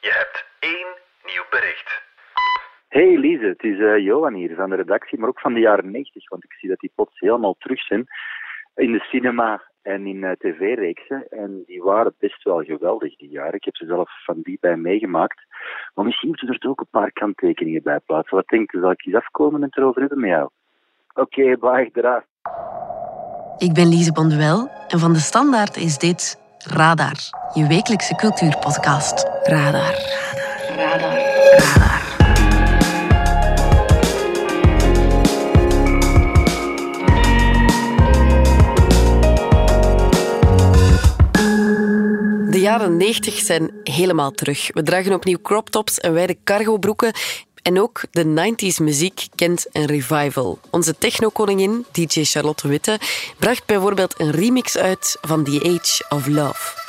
Je hebt één nieuw bericht. Hey Lise, het is uh, Johan hier van de redactie, maar ook van de jaren 90, want ik zie dat die plots helemaal terug zijn in de cinema en in uh, tv-reeksen. En die waren best wel geweldig die jaren. Ik heb ze zelf van diepbij meegemaakt. Maar misschien moeten er ook een paar kanttekeningen bij plaatsen. Wat denk je, zal ik eens afkomen en het erover hebben met jou? Oké, okay, bye, draag. Ik ben Lise Bonduel en van de Standaard is dit Radar, je wekelijkse cultuurpodcast. Radar. Radar. Radar. Radar. De jaren 90 zijn helemaal terug. We dragen opnieuw crop tops en wijde cargobroeken. En ook de 90s muziek kent een revival. Onze technokoningin, DJ Charlotte Witte, bracht bijvoorbeeld een remix uit van The Age of Love.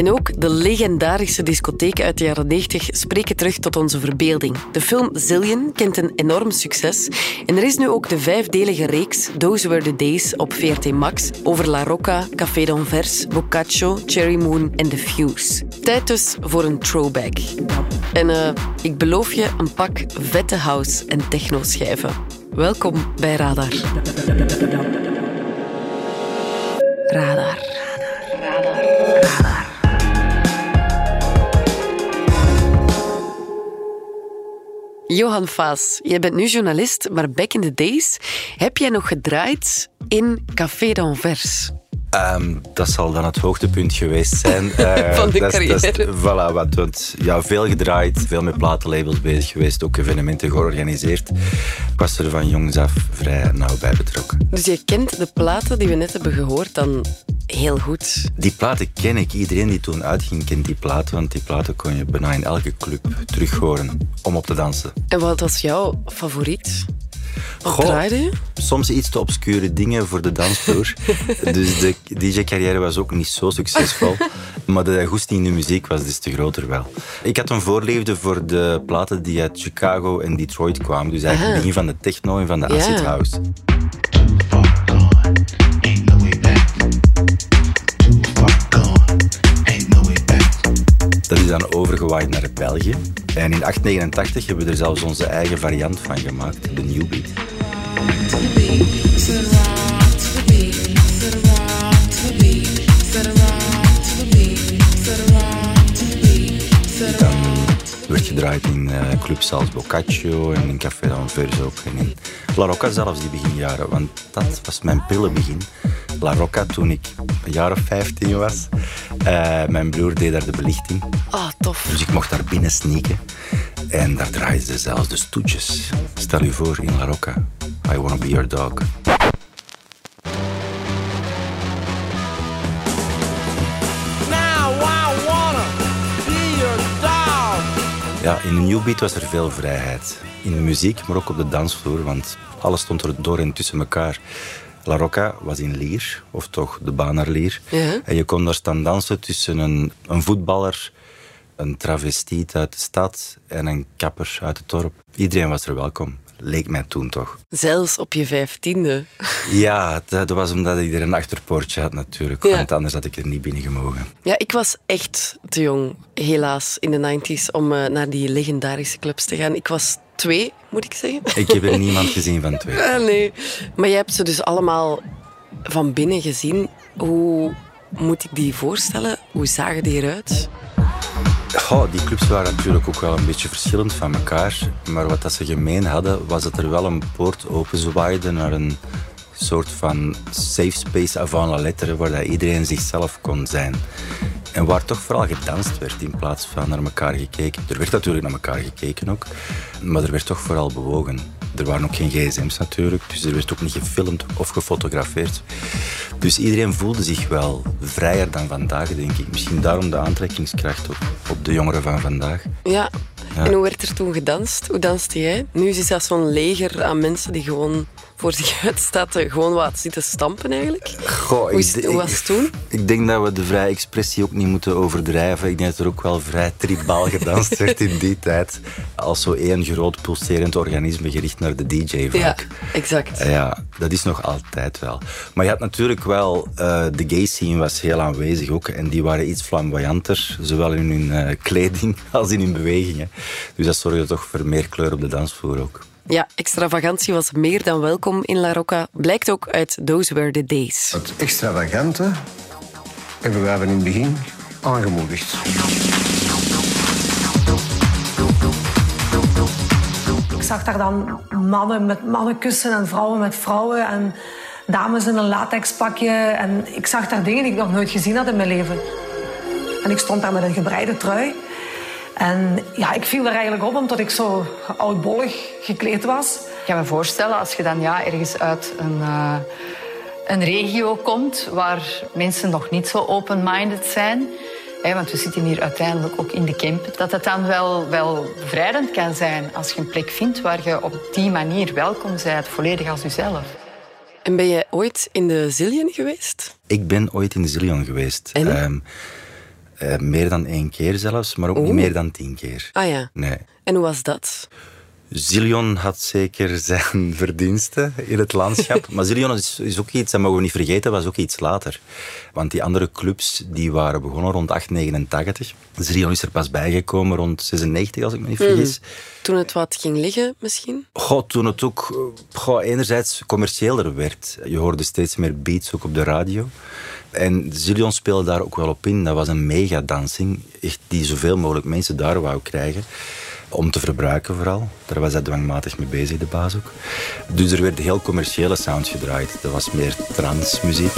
En ook de legendarische discotheken uit de jaren 90 spreken terug tot onze verbeelding. De film Zillion kent een enorm succes. En er is nu ook de vijfdelige reeks Those Were the Days op VRT Max over La Rocca, Café d'Anvers, Boccaccio, Cherry Moon en The Fuse. Tijd dus voor een throwback. En uh, ik beloof je een pak vette house- en techno-schijven. Welkom bij Radar. Radar. Radar. Radar. Johan Vaas, jij bent nu journalist, maar back in the days heb jij nog gedraaid in Café d'Anvers. Um, dat zal dan het hoogtepunt geweest zijn. Uh, Van de carrière. Voilà, wat, want, ja, veel gedraaid, veel met platenlabels bezig geweest, ook evenementen georganiseerd. Ik was er van jongs af vrij nauw bij betrokken. Dus je kent de platen die we net hebben gehoord dan heel goed? Die platen ken ik. Iedereen die toen uitging kent die platen, want die platen kon je bijna in elke club terug horen om op te dansen. En wat was jouw favoriet? Wat Goh, draaide je? Soms iets te obscure dingen voor de dansvloer. dus de DJ-carrière was ook niet zo succesvol. Maar de goesting in de muziek was dus te groter wel. Ik had een voorliefde voor de platen die uit Chicago en Detroit kwamen. Dus eigenlijk het begin van de techno en van de acid house. Dan overgewaaid naar België. En in 1889 hebben we er zelfs onze eigen variant van gemaakt, de New Beat. Dan werd gedraaid in eh, clubs als Boccaccio en in Café d'Anvers ook. En in La Rocca zelfs die beginjaren, want dat was mijn prille begin. La Rocca toen ik een jaar of 15 was. Eh, mijn broer deed daar de belichting. Ah, tof. Dus ik mocht daar binnen sneaken. En daar draaiden ze zelfs de stoetjes. Stel je voor in La Rocca. I wanna be your dog. Ja, in de New Beat was er veel vrijheid. In de muziek, maar ook op de dansvloer, want alles stond er door en tussen elkaar. La Rocca was in Lier, of toch de baan naar Lier. Ja. En je kon daar staan dansen tussen een, een voetballer, een travestiet uit de stad en een kapper uit het dorp. Iedereen was er welkom, leek mij toen toch. Zelfs op je vijftiende. Ja, dat was omdat ik er een achterpoortje had natuurlijk, Ja. want anders had ik er niet binnen gemogen. Ja, ik was echt te jong, helaas, in de 90s om eh, naar die legendarische clubs te gaan. Ik was twee, moet ik zeggen. Ik heb er niemand gezien van twee. Ah, nee. Maar je hebt ze dus allemaal van binnen gezien. Hoe moet ik die voorstellen? Hoe zagen die eruit? Goh, die clubs waren natuurlijk ook wel een beetje verschillend van elkaar. Maar wat dat ze gemeen hadden, was dat er wel een poort openzwaaide naar een soort van safe space avant la lettre, waar dat iedereen zichzelf kon zijn. En waar toch vooral gedanst werd in plaats van naar elkaar gekeken. Er werd natuurlijk naar elkaar gekeken ook, maar er werd toch vooral bewogen. Er waren ook geen gsm's natuurlijk, dus er werd ook niet gefilmd of gefotografeerd. Dus iedereen voelde zich wel vrijer dan vandaag, denk ik. Misschien daarom de aantrekkingskracht op, op de jongeren van vandaag. Ja. Ja. En hoe werd er toen gedanst? Hoe danste jij? Nu is dat zo'n leger aan mensen die gewoon voor zich uit staat te gewoon wat zitten stampen eigenlijk. Goh, Hoe, was het toen? Ik denk dat we de vrije expressie ook niet moeten overdrijven. Ik denk dat er ook wel vrij tribaal gedanst werd in die tijd. Als zo één groot pulserend organisme gericht naar de DJ Ja, vaak. exact. Ja, dat is nog altijd wel. Maar je had natuurlijk wel, uh, de gay scene was heel aanwezig ook. En die waren iets flamboyanter, zowel in hun uh, kleding als in hun bewegingen. Dus dat zorgde toch voor meer kleur op de dansvloer ook. Ja, extravagantie was meer dan welkom in La Rocca. Blijkt ook uit Those Were the Days. Het extravagante hebben wij in het begin aangemoedigd. Ik zag daar dan mannen met mannen kussen en vrouwen met vrouwen en dames in een latexpakje. En ik zag daar dingen die ik nog nooit gezien had in mijn leven. En ik stond daar met een gebreide trui. En ja, ik viel er eigenlijk op omdat ik zo oudbollig gekleed was. Ik kan me voorstellen als je dan ja, ergens uit een, uh, een regio komt waar mensen nog niet zo open-minded zijn. Hè, want we zitten hier uiteindelijk ook in de camp. Dat het dan wel, wel bevrijdend kan zijn als je een plek vindt waar je op die manier welkom bent, volledig als jezelf. En ben je ooit in de Zillion geweest? Ik ben ooit in de Zillion geweest. En? Uh, meer dan één keer zelfs, maar ook niet meer dan tien keer. Ah ja. Nee. En hoe was dat? Zillion had zeker zijn verdiensten in het landschap. maar Zillion is, is, ook iets, dat mogen we niet vergeten, was ook iets later. Want die andere clubs die waren begonnen rond 889. Zillion is er pas bijgekomen rond 96, als ik me niet vergis. Hmm. Toen het wat ging liggen, misschien? Goh, toen het ook goh, enerzijds commerciëler werd. Je hoorde steeds meer beats ook op de radio. En Zillion speelde daar ook wel op in. Dat was een megadansing, echt die zoveel mogelijk mensen daar wou krijgen. Om te verbruiken vooral. Daar was hij dwangmatig mee bezig, de baas ook. Dus er werden heel commerciële sounds gedraaid. Dat was meer transmuziek.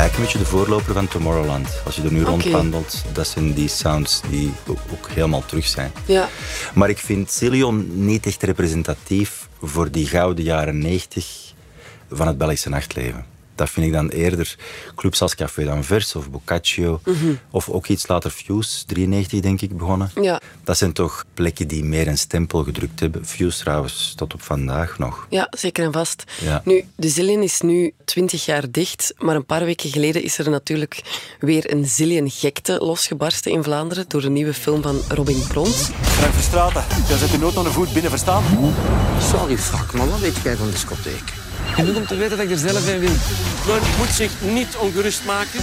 Eigenlijk een beetje de voorloper van Tomorrowland. Als je er nu okay. rondwandelt, dat zijn die sounds die ook helemaal terug zijn. Ja. Maar ik vind Zillion niet echt representatief voor die gouden jaren 90 van het Belgische nachtleven. Dat vind ik dan eerder clubs als Café d'Anvers of Boccaccio. Mhm. Of ook iets later Fuse, 93 denk ik begonnen. Ja. Dat zijn toch plekken die meer een stempel gedrukt hebben. Fuse trouwens tot op vandaag nog. Ja, zeker en vast. Ja. Nu, de Zillion is nu 20 jaar dicht. Maar een paar weken geleden is er natuurlijk weer een Zillion-gekte losgebarsten in Vlaanderen. Door de nieuwe film van Robin Prons. Frank Verstraten, jij zet je nooit aan de voet binnen, verstaan? Sorry, fuck, man. Wat weet jij van discotheek? Genoeg om te weten dat ik er zelf in wil. Men moet zich niet ongerust maken.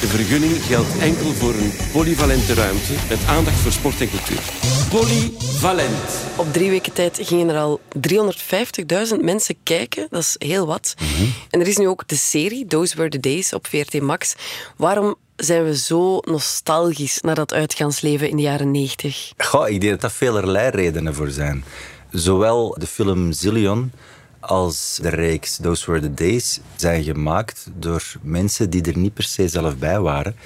De vergunning geldt enkel voor een polyvalente ruimte met aandacht voor sport en cultuur. Polyvalent. Op drie weken tijd gingen er al 350.000 mensen kijken. Dat is heel wat. En er is nu ook de serie Those Were the Days op VRT Max. Waarom zijn we zo nostalgisch naar dat uitgaansleven in de jaren 90? Goh, ik denk dat dat velerlei redenen voor zijn. Zowel de film Zillion als de reeks Those Were the Days zijn gemaakt door mensen die er niet per se zelf bij waren.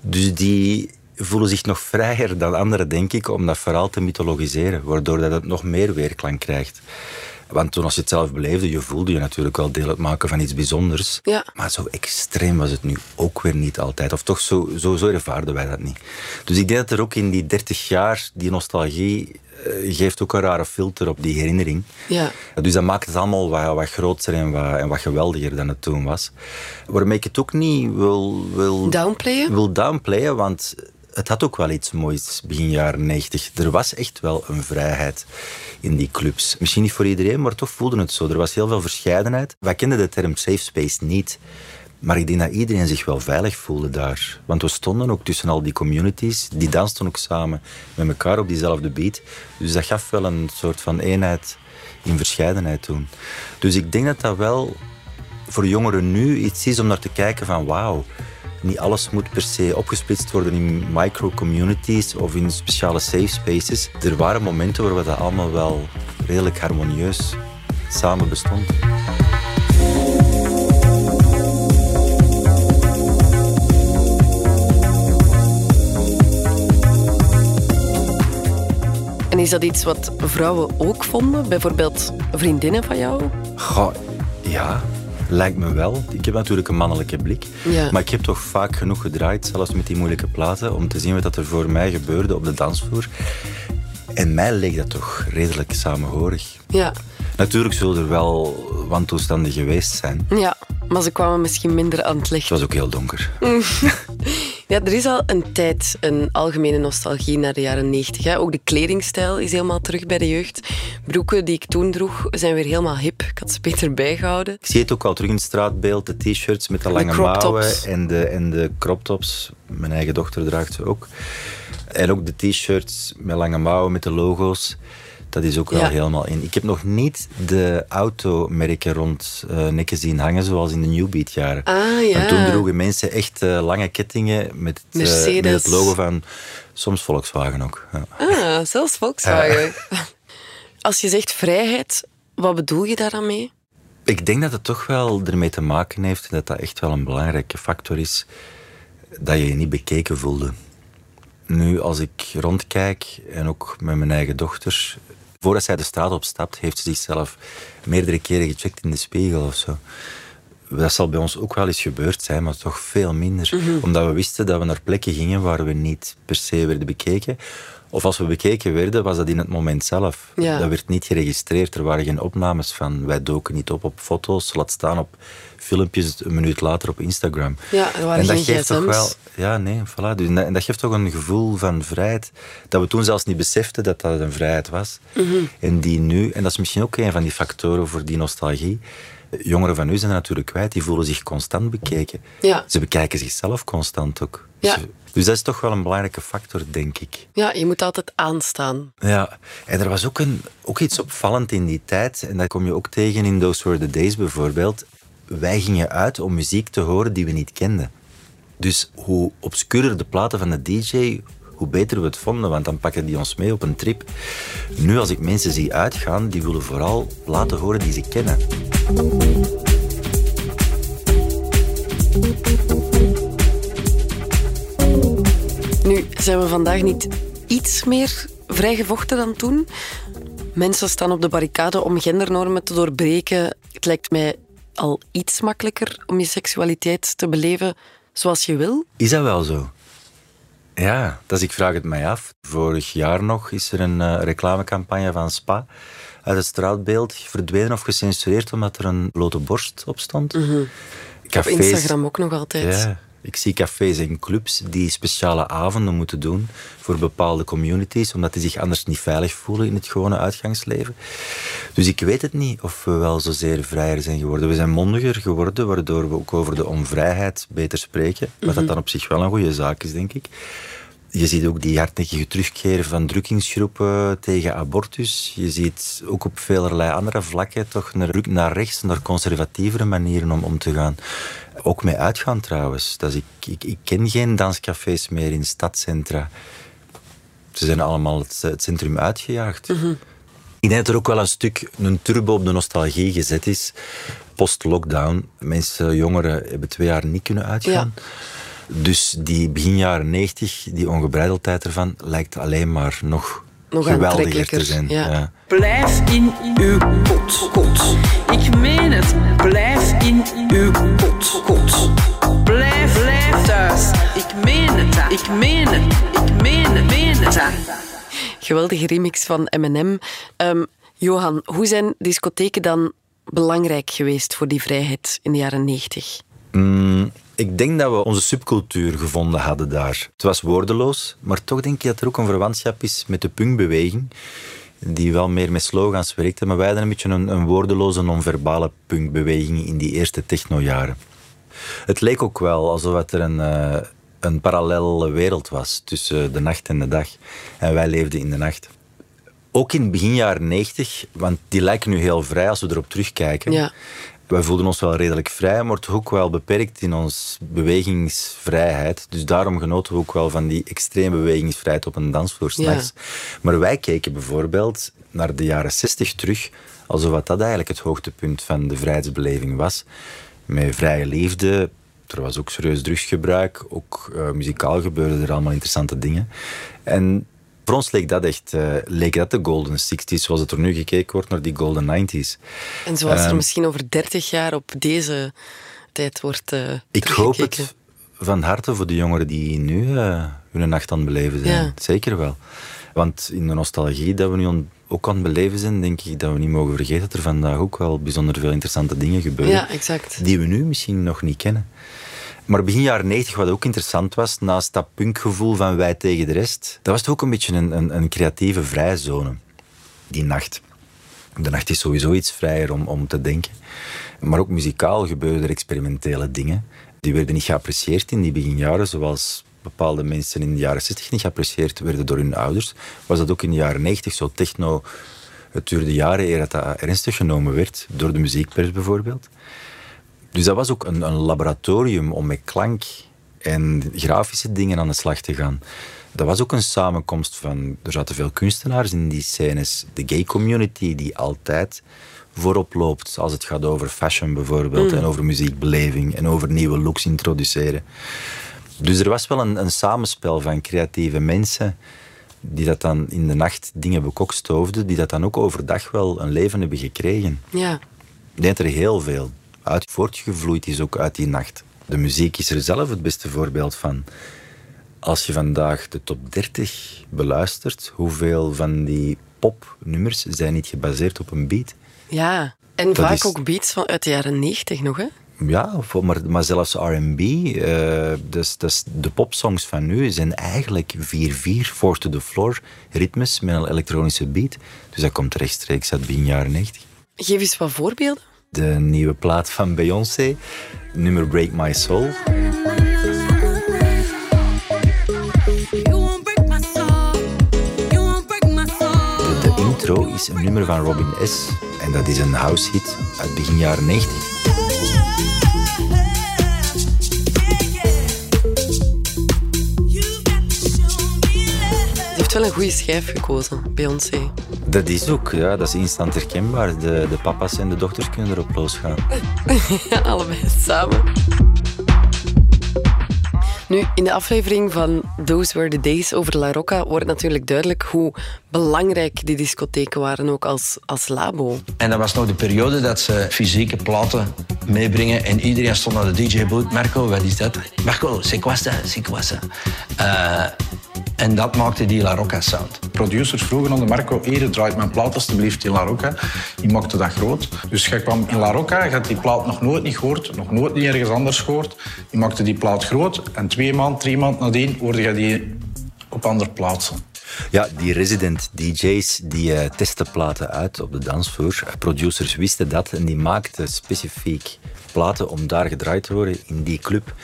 Dus die voelen zich nog vrijer dan anderen, denk ik, om dat verhaal te mythologiseren, waardoor dat het nog meer weerklank krijgt. Want toen als je het zelf beleefde, je voelde je natuurlijk wel deel uitmaken van iets bijzonders. Ja. Maar zo extreem was het nu ook weer niet altijd. Of toch, zo, zo, zo ervaarden wij dat niet. Dus ik denk dat er ook in die 30 jaar, die nostalgie geeft ook een rare filter op die herinnering. Ja. Dus dat maakt het allemaal wat, wat groter en wat, en wat geweldiger dan het toen was. Waarmee ik het ook niet wil... wil downplayen? Wil downplayen, want het had ook wel iets moois begin jaren 90. Er was echt wel een vrijheid in die clubs. Misschien niet voor iedereen, maar toch voelde het zo. Er was heel veel verscheidenheid. Wij kenden de term safe space niet. Maar ik denk dat iedereen zich wel veilig voelde daar. Want we stonden ook tussen al die communities. Die dansten ook samen met elkaar op diezelfde beat. Dus dat gaf wel een soort van eenheid in verscheidenheid toen. Dus ik denk dat dat wel voor jongeren nu iets is om naar te kijken van wauw. Niet alles moet per se opgesplitst worden in micro-communities of in speciale safe spaces. Er waren momenten waar we dat allemaal wel redelijk harmonieus samen bestond. En is dat iets wat vrouwen ook vonden? Bijvoorbeeld vriendinnen van jou? Goh, ja, lijkt me wel. Ik heb natuurlijk een mannelijke blik. Ja. Maar ik heb toch vaak genoeg gedraaid, zelfs met die moeilijke platen, om te zien wat er voor mij gebeurde op de dansvloer. En mij leek dat toch redelijk samenhorig. Ja. Natuurlijk zullen er wel wantoestanden geweest zijn. Ja, maar ze kwamen misschien minder aan het licht. Het was ook heel donker. Ja, er is al een tijd een algemene nostalgie naar de jaren 90. Hè. Ook de kledingstijl is helemaal terug bij de jeugd. Broeken die ik toen droeg zijn weer helemaal hip. Ik had ze beter bijgehouden. Ik zie het ook al terug in het straatbeeld. De t-shirts met de lange mouwen en de, en de crop tops. Mijn eigen dochter draagt ze ook. En ook de t-shirts met lange mouwen met de logo's. Dat is ook wel Ja. helemaal in. Ik heb nog niet de automerken rond eh nekken zien hangen zoals in de New Beat jaren. Ah, ja. Toen droegen mensen echt eh, lange kettingen met het, eh, met het logo van soms Volkswagen ook. Ja. Ah, zelfs Volkswagen. Als je zegt vrijheid, wat bedoel je daar dan mee? Ik denk dat het toch wel ermee te maken heeft en dat dat echt wel een belangrijke factor is dat je je niet bekeken voelde. Nu, als ik rondkijk en ook met mijn eigen dochter, voordat zij de straat opstapt, heeft ze zichzelf meerdere keren gecheckt in de spiegel of zo. Dat zal bij ons ook wel eens gebeurd zijn, maar toch veel minder. Mhm. Omdat we wisten dat we naar plekken gingen waar we niet per se werden bekeken. Of als we bekeken werden, was dat in het moment zelf. Ja. Dat werd niet geregistreerd. Er waren geen opnames van. Wij doken niet op op foto's. Laat staan op filmpjes een minuut later op Instagram. Ja, er waren en dat geen geeft toch wel... Ja, nee, voilà. Dus, en dat- en dat geeft toch een gevoel van vrijheid. Dat we toen zelfs niet beseften dat dat een vrijheid was. Mhm. En die nu... En dat is misschien ook een van die factoren voor die nostalgie. Jongeren van nu zijn dat natuurlijk kwijt. Die voelen zich constant bekeken. Ja. Ze bekijken zichzelf constant ook. Ja. Dus dat is toch wel een belangrijke factor, denk ik. Ja, je moet altijd aanstaan. Ja, en er was ook, een, ook iets opvallend in die tijd. En dat kom je ook tegen in Those Were the Days bijvoorbeeld. Wij gingen uit om muziek te horen die we niet kenden. Dus hoe obscurer de platen van de DJ, hoe beter we het vonden, want dan pakken die ons mee op een trip. Nu, als ik mensen zie uitgaan, die willen vooral laten horen die ze kennen. Zijn we vandaag niet iets meer vrijgevochten dan toen. Mensen staan op de barricade om gendernormen te doorbreken. Het lijkt mij al iets makkelijker om je seksualiteit te beleven zoals je wil. Is dat wel zo? Ja, dus ik vraag het mij af. Vorig jaar nog is er een eh, reclamecampagne van Spa uit het straatbeeld verdwenen of gecensureerd omdat er een blote borst op stond. Op Instagram ook nog altijd. Ja, ik zie cafés en clubs die speciale avonden moeten doen voor bepaalde communities, omdat die zich anders niet veilig voelen in het gewone uitgangsleven. Dus ik weet het niet of we wel zozeer vrijer zijn geworden. We zijn mondiger geworden, waardoor we ook over de onvrijheid beter spreken. Wat dat dan op zich wel een goede zaak is, denk ik. Je ziet ook die hardnekkige terugkeer van drukkingsgroepen tegen abortus. Je ziet ook op velerlei andere vlakken toch naar, naar rechts, naar conservatievere manieren om om te gaan. Ook met uitgaan trouwens. Dat is, ik, ik, ik ken geen danscafés meer in stadcentra. Ze zijn allemaal het, het centrum uitgejaagd. Ik denk dat er ook wel een stuk een turbo op de nostalgie gezet is. Post-lockdown. Mensen, jongeren, hebben twee jaar niet kunnen uitgaan. Dus die begin jaren 90, die ongebreideldheid ervan, lijkt alleen maar nog, Nog geweldiger te zijn. ja. Blijf in uw kot, kot. Ik meen het. Blijf in uw kot, kot. Blijf, blijf thuis. Ik meen het. Ik meen het. Ik meen het. Meen het. Geweldige remix van Eminem. Ehm, Johan, hoe zijn discotheken dan belangrijk geweest voor die vrijheid in de jaren 90? Mm, ik denk dat we onze subcultuur gevonden hadden daar. Het was woordeloos, maar toch denk ik dat er ook een verwantschap is met de punkbeweging. Die wel meer met slogans werkte. Maar wij hadden een beetje een, een woordeloze, non-verbale punkbeweging in die eerste technojaren. Het leek ook wel alsof er een, eh, een parallele wereld was tussen de nacht en de dag. En wij leefden in de nacht. Ook in begin jaren 90, want die lijken nu heel vrij als we erop terugkijken. Ja. Wij voelden ons wel redelijk vrij, maar toch ook wel beperkt in ons bewegingsvrijheid. Dus daarom genoten we ook wel van die extreme bewegingsvrijheid op een dansvloer s'nachts. Maar wij keken bijvoorbeeld naar de jaren 60 terug, alsof wat dat eigenlijk het hoogtepunt van de vrijheidsbeleving was. Met vrije liefde, er was ook serieus drugsgebruik, ook eh, muzikaal gebeurden er allemaal interessante dingen. En voor ons leek dat echt eh, leek dat de golden 60s, zoals het er nu gekeken wordt naar die golden 90s. En zoals er Ehm, misschien over 30 jaar op deze tijd wordt eh Ik hoop het van harte voor de jongeren die nu eh, hun nacht aan het beleven zijn. Ja. Zeker wel. Want in de nostalgie dat we nu ook aan het beleven zijn, denk ik dat we niet mogen vergeten dat er vandaag ook wel bijzonder veel interessante dingen gebeuren. Ja, exact. Die we nu misschien nog niet kennen. Maar begin jaren 90, wat ook interessant was, naast dat punkgevoel van wij tegen de rest, dat was het ook een beetje een, een, een creatieve vrijzone, die nacht. De nacht is sowieso iets vrijer om, om te denken. Maar ook muzikaal gebeurden er experimentele dingen. Die werden niet geapprecieerd in die beginjaren, zoals bepaalde mensen in de jaren 60 niet geapprecieerd werden door hun ouders. Was dat ook in de jaren 90 zo techno? Het duurde jaren eer dat dat ernstig genomen werd, door de muziekpers bijvoorbeeld. Dus dat was ook een, een laboratorium om met klank en grafische dingen aan de slag te gaan. Dat was ook een samenkomst van... Er zaten veel kunstenaars in die scènes. De gay community die altijd voorop loopt als het gaat over fashion bijvoorbeeld Mm. en over muziekbeleving en over nieuwe looks introduceren. Dus er was wel een, een samenspel van creatieve mensen die dat dan in de nacht dingen bekokstoofden, die dat dan ook overdag wel een leven hebben gekregen. Ja. Ik denk er heel veel uit voortgevloeid is ook uit die nacht. De muziek is er zelf het beste voorbeeld van. Als je vandaag de top 30 beluistert, hoeveel van die popnummers zijn niet gebaseerd op een beat? Ja. En Dat vaak is- ook beats van uit de jaren 90 nog, hè? Ja, maar, maar zelfs R&B. eh, dus, dus de popsongs van nu zijn eigenlijk 4-4, four to the floor ritmes met een elektronische beat. Dus dat komt rechtstreeks uit begin jaren 90. Geef eens wat voorbeelden. De nieuwe plaat van Beyoncé, nummer Break My Soul. De, de intro is een nummer van Robin S. En dat is een house hit uit begin jaren 90. Ze heeft wel een goede schijf gekozen, Beyoncé. Dat is ook, ja, dat is instant herkenbaar. De, de papa's en de dochters kunnen erop losgaan. Ja, allebei samen. Nu, in de aflevering van Those Were the Days over La Rocca wordt natuurlijk duidelijk hoe belangrijk die discotheken waren, ook als, als labo. En dat was nog de periode dat ze fysieke platen meebrengen en iedereen stond naar de DJ-boot. Marco, wat is dat? Marco, quoi ça? Eh, en dat maakte die La Rocca sound. Producers vroegen aan de Marco, hier draait mijn plaat alstublieft in La Rocca. Die maakte dat groot. Dus jij kwam in La Rocca, je had die plaat nog nooit niet gehoord, nog nooit niet ergens anders gehoord. Die maakte die plaat groot en twee maanden, drie maanden nadien hoorde je die op andere plaatsen. Ja, die resident DJ's die eh, testen platen uit op de dansvloer. Producers wisten dat en die maakten specifiek platen om daar gedraaid te worden in die club.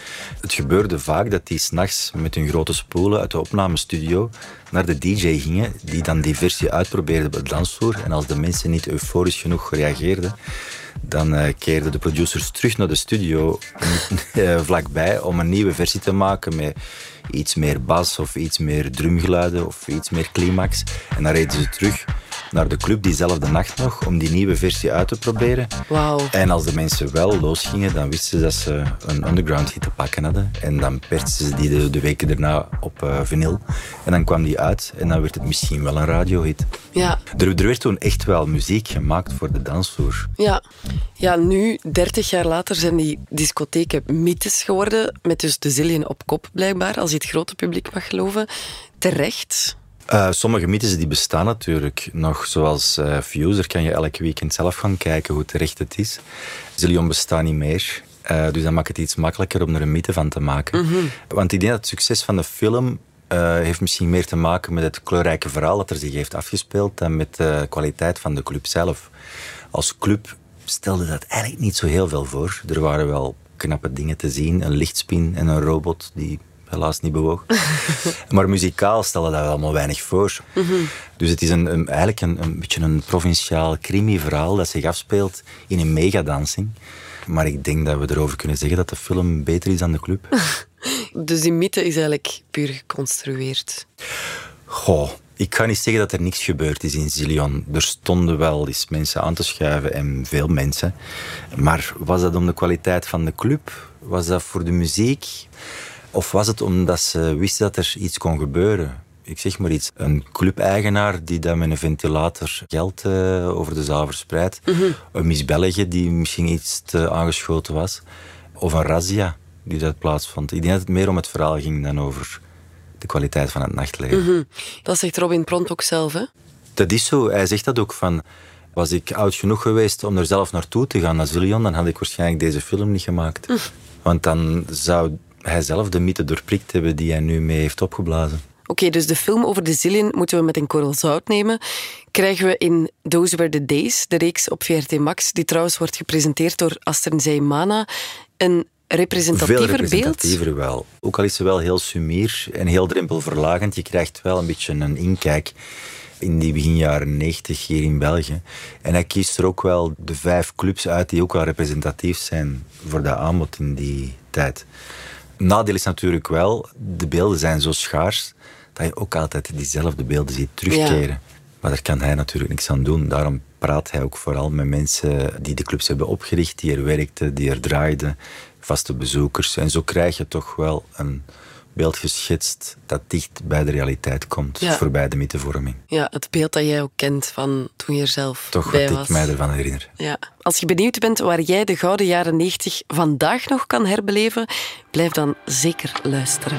Het gebeurde vaak dat die s'nachts met hun grote spoelen uit de opnamestudio naar de DJ gingen, die dan die versie uitprobeerde op de dansvloer. En als de mensen niet euforisch genoeg reageerden, dan eh, keerden de producers terug naar de studio eh, vlakbij om een nieuwe versie te maken met iets meer bas of iets meer drumgeluiden of iets meer climax. En dan reden ze terug naar de club diezelfde nacht nog om die nieuwe versie uit te proberen. Wauw. En als de mensen wel losgingen, dan wisten ze dat ze een underground hit te pakken hadden. En dan persten ze die de, de weken daarna op eh, vinyl. En dan kwam die uit en dan werd het misschien wel een radiohit. Ja, Er, er werd toen echt wel muziek gemaakt voor de dansvloer. ja. ja, nu, 30 jaar later, zijn die discotheken mythes geworden. Met dus de zillion op kop, blijkbaar, als je het grote publiek mag geloven. Terecht. Eh, sommige mythes die bestaan natuurlijk nog, zoals eh Fuse. Daar kan je elk weekend zelf gaan kijken hoe terecht het is. Zillion bestaat niet meer. Eh, dus dan maakt het iets makkelijker om er een mythe van te maken. Want ik denk dat het succes van de film eh, heeft misschien meer te maken met het kleurrijke verhaal dat er zich heeft afgespeeld dan met de kwaliteit van de club zelf. Als club stelde dat eigenlijk niet zo heel veel voor. Er waren wel knappe dingen te zien, een lichtspin en een robot die helaas niet bewoog. maar muzikaal stelde dat allemaal weinig voor. Dus het is een, een- eigenlijk een, een beetje een provinciaal crimi-verhaal dat zich afspeelt in een megadansing. Maar ik denk dat we erover kunnen zeggen dat de film beter is dan de club. Dus die mythe is eigenlijk puur geconstrueerd. Goh, ik ga niet zeggen dat er niks gebeurd is in Zillion. Er stonden wel eens mensen aan te schuiven en veel mensen. Maar was dat om de kwaliteit van de club? Was dat voor de muziek? Of was het omdat ze wisten dat er iets kon gebeuren? Ik zeg maar iets. Een clubeigenaar die dan met een ventilator geld eh, over de zaal verspreidt. Een Miss België die misschien iets te aangeschoten was. Of een razzia die dat plaatsvond. Ik denk dat het meer om het verhaal ging dan over de kwaliteit van het nachtleven. Mhm. Dat zegt Robin Pront ook zelf, hè? Dat is zo. Hij zegt dat ook van... Was ik oud genoeg geweest om er zelf naartoe te gaan naar Zillion, dan had ik waarschijnlijk deze film niet gemaakt. Want dan zou hij zelf de mythe doorprikt hebben die hij nu mee heeft opgeblazen. Oké, dus de film over de Zillion moeten we met een korrel zout nemen. Krijgen we in Those Were the Days, de reeks op VRT Max, die trouwens wordt gepresenteerd door Aster Zeymana, een representatiever Veel beeld? representatiever wel. Ook al is ze wel heel sumier en heel drempelverlagend, je krijgt wel een beetje een inkijk in die begin jaren 90 hier in België. En hij kiest er ook wel de vijf clubs uit die ook wel representatief zijn voor dat aanbod in die tijd. Nadeel is natuurlijk wel, de beelden zijn zo schaars dat je ook altijd diezelfde beelden ziet terugkeren. Maar daar kan hij natuurlijk niks aan doen. Daarom praat hij ook vooral met mensen die de clubs hebben opgericht, die er werkten, die er draaiden, vaste bezoekers. En zo krijg je toch wel een beeld geschetst dat dicht bij de realiteit komt, Ja. voorbij de mythevorming. Ja, het beeld dat jij ook kent van toen je er zelf Toch bij wat was. ik mij ervan herinner. Ja. Als je benieuwd bent waar jij de gouden jaren 90 vandaag nog kan herbeleven, blijf dan zeker luisteren.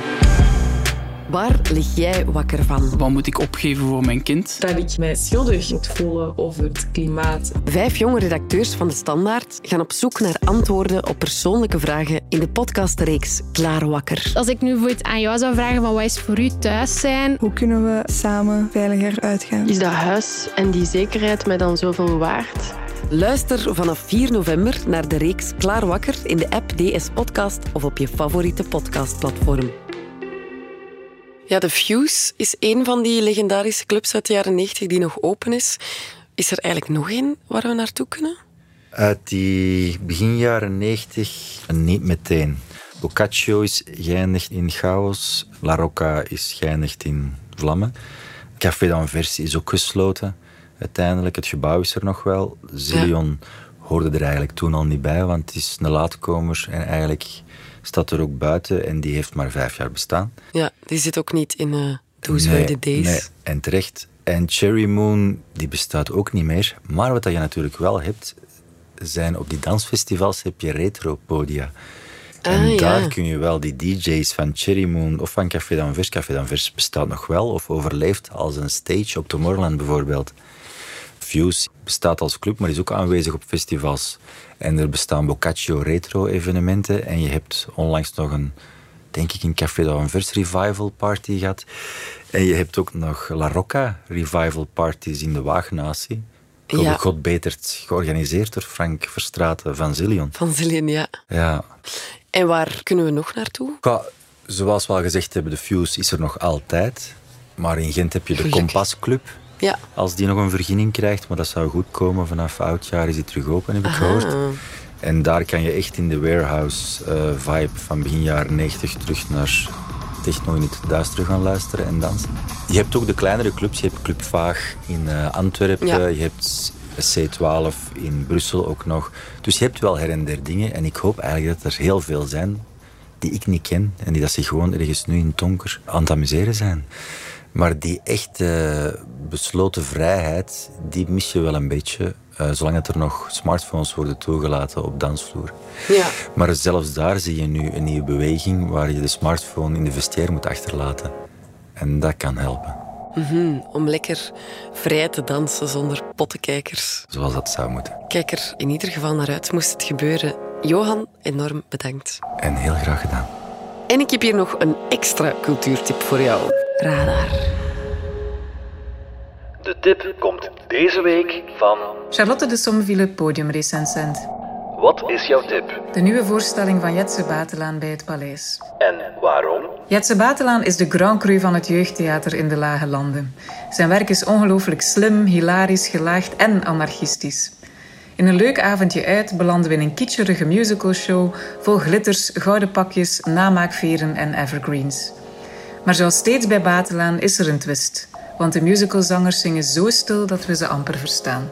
Waar lig jij wakker van? Wat moet ik opgeven voor mijn kind? Dat ik mij schuldig moet voelen over het klimaat. Vijf jonge redacteurs van De Standaard gaan op zoek naar antwoorden op persoonlijke vragen in de podcastreeks Klaar Wakker. Als ik nu bijvoorbeeld aan jou zou vragen van wat is voor u thuis zijn? Hoe kunnen we samen veiliger uitgaan? Is dat huis en die zekerheid mij dan zoveel waard? Luister vanaf 4 november naar de reeks Klaar Wakker in de app DS Podcast of op je favoriete podcastplatform. Ja, de Fuse is een van die legendarische clubs uit de jaren 90 die nog open is. Is er eigenlijk nog één waar we naartoe kunnen? Uit die begin jaren 90 niet meteen. Boccaccio is geëindigd in chaos. La Rocca is geëindigd in vlammen. Café d'Anvers is ook gesloten. Uiteindelijk, het gebouw is er nog wel. Zillion hoorde er eigenlijk toen al niet bij, want het is een laatkomer en eigenlijk staat er ook buiten en die heeft maar vijf jaar bestaan. Ja, die zit ook niet in eh Those Were the Days. Nee, en terecht. En Cherry Moon, die bestaat ook niet meer. Maar wat je natuurlijk wel hebt, zijn op die dansfestivals heb je retro-podia. En Ah, ja. daar kun je wel die DJ's van Cherry Moon of van Café d'Anvers. Café d'Anvers bestaat nog wel of overleeft als een stage op Tomorrowland bijvoorbeeld. Fuse bestaat als club, maar is ook aanwezig op festivals. En er bestaan Boccaccio retro-evenementen. En je hebt onlangs nog een, denk ik, een Café d'Anvers revival party gehad. En je hebt ook nog La Rocca revival parties in de Wagenatie. Ja. God betert, georganiseerd door Frank Verstraeten van Zillion. Van Zillion, ja. Ja. En waar kunnen we nog naartoe? Zoals we al gezegd hebben, de Fuse is er nog altijd. Maar in Gent heb je de Gelukkig. Kompasclub. Ja. Als die nog een vergunning krijgt, maar dat zou goed komen. Vanaf oudjaar is die terug open, heb ik Aha. gehoord. En daar kan je echt in de warehouse eh, vibe van begin jaren 90 terug naar techno in het duister gaan luisteren en dansen. Je hebt ook de kleinere clubs. Je hebt Club Vaag in eh, Antwerpen. Ja. Je hebt C12 in Brussel ook nog. Dus je hebt wel her en der dingen. En ik hoop eigenlijk dat er heel veel zijn die ik niet ken. En die dat zich gewoon ergens nu in het donker aan het amuseren zijn. Maar die echte besloten vrijheid, die mis je wel een beetje. eh, zolang dat er nog smartphones worden toegelaten op dansvloer. Ja. Maar zelfs daar zie je nu een nieuwe beweging waar je de smartphone in de vestiaire moet achterlaten. En dat kan helpen, Mhm, om lekker vrij te dansen zonder pottenkijkers. zoals dat zou moeten. Kijk er in ieder geval naar uit, moest het gebeuren. Johan, enorm bedankt. En heel graag gedaan. En ik heb hier nog een extra cultuurtip voor jou. Radar. De tip komt deze week van... Charlotte de Sommeville, podiumrecensent. Wat is jouw tip? De nieuwe voorstelling van Jetse Batelaan bij het Paleis. En waarom? Jetse Batelaan is de grand cru van het jeugdtheater in de Lage Landen. Zijn werk is ongelooflijk slim, hilarisch, gelaagd en anarchistisch. In een leuk avondje uit belanden we in een kitscherige musicalshow vol glitters, gouden pakjes, namaakveren en evergreens. Maar zoals steeds bij Batelaan is er een twist. Want de musicalzangers zingen zo stil dat we ze amper verstaan.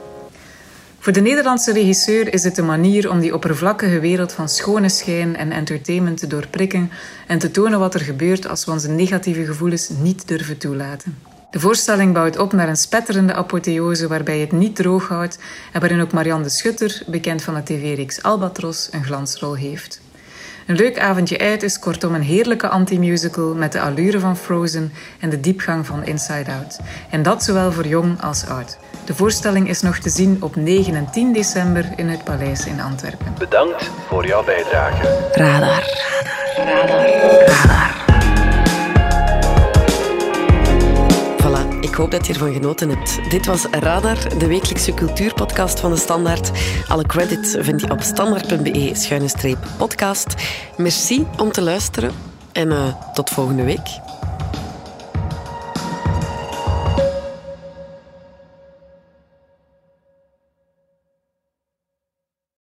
Voor de Nederlandse regisseur is het een manier om die oppervlakkige wereld van schone schijn en entertainment te doorprikken en te tonen wat er gebeurt als we onze negatieve gevoelens niet durven toelaten. De voorstelling bouwt op naar een spetterende apotheose waarbij het niet droog houdt en waarin ook Marianne Schutter, bekend van de tv-reeks Albatros, een glansrol heeft. Een leuk avondje uit is kortom een heerlijke anti-musical met de allure van Frozen en de diepgang van Inside Out. En dat zowel voor jong als oud. De voorstelling is nog te zien op 9 en 10 december in het Paleis in Antwerpen. Bedankt voor jouw bijdrage. Radar. Radar. Radar. Voilà, ik hoop dat je ervan genoten hebt. Dit was Radar, de wekelijkse cultuurpodcast van de Standaard. Alle credits vind je op standaard.be-podcast. Merci om te luisteren en uh, tot volgende week.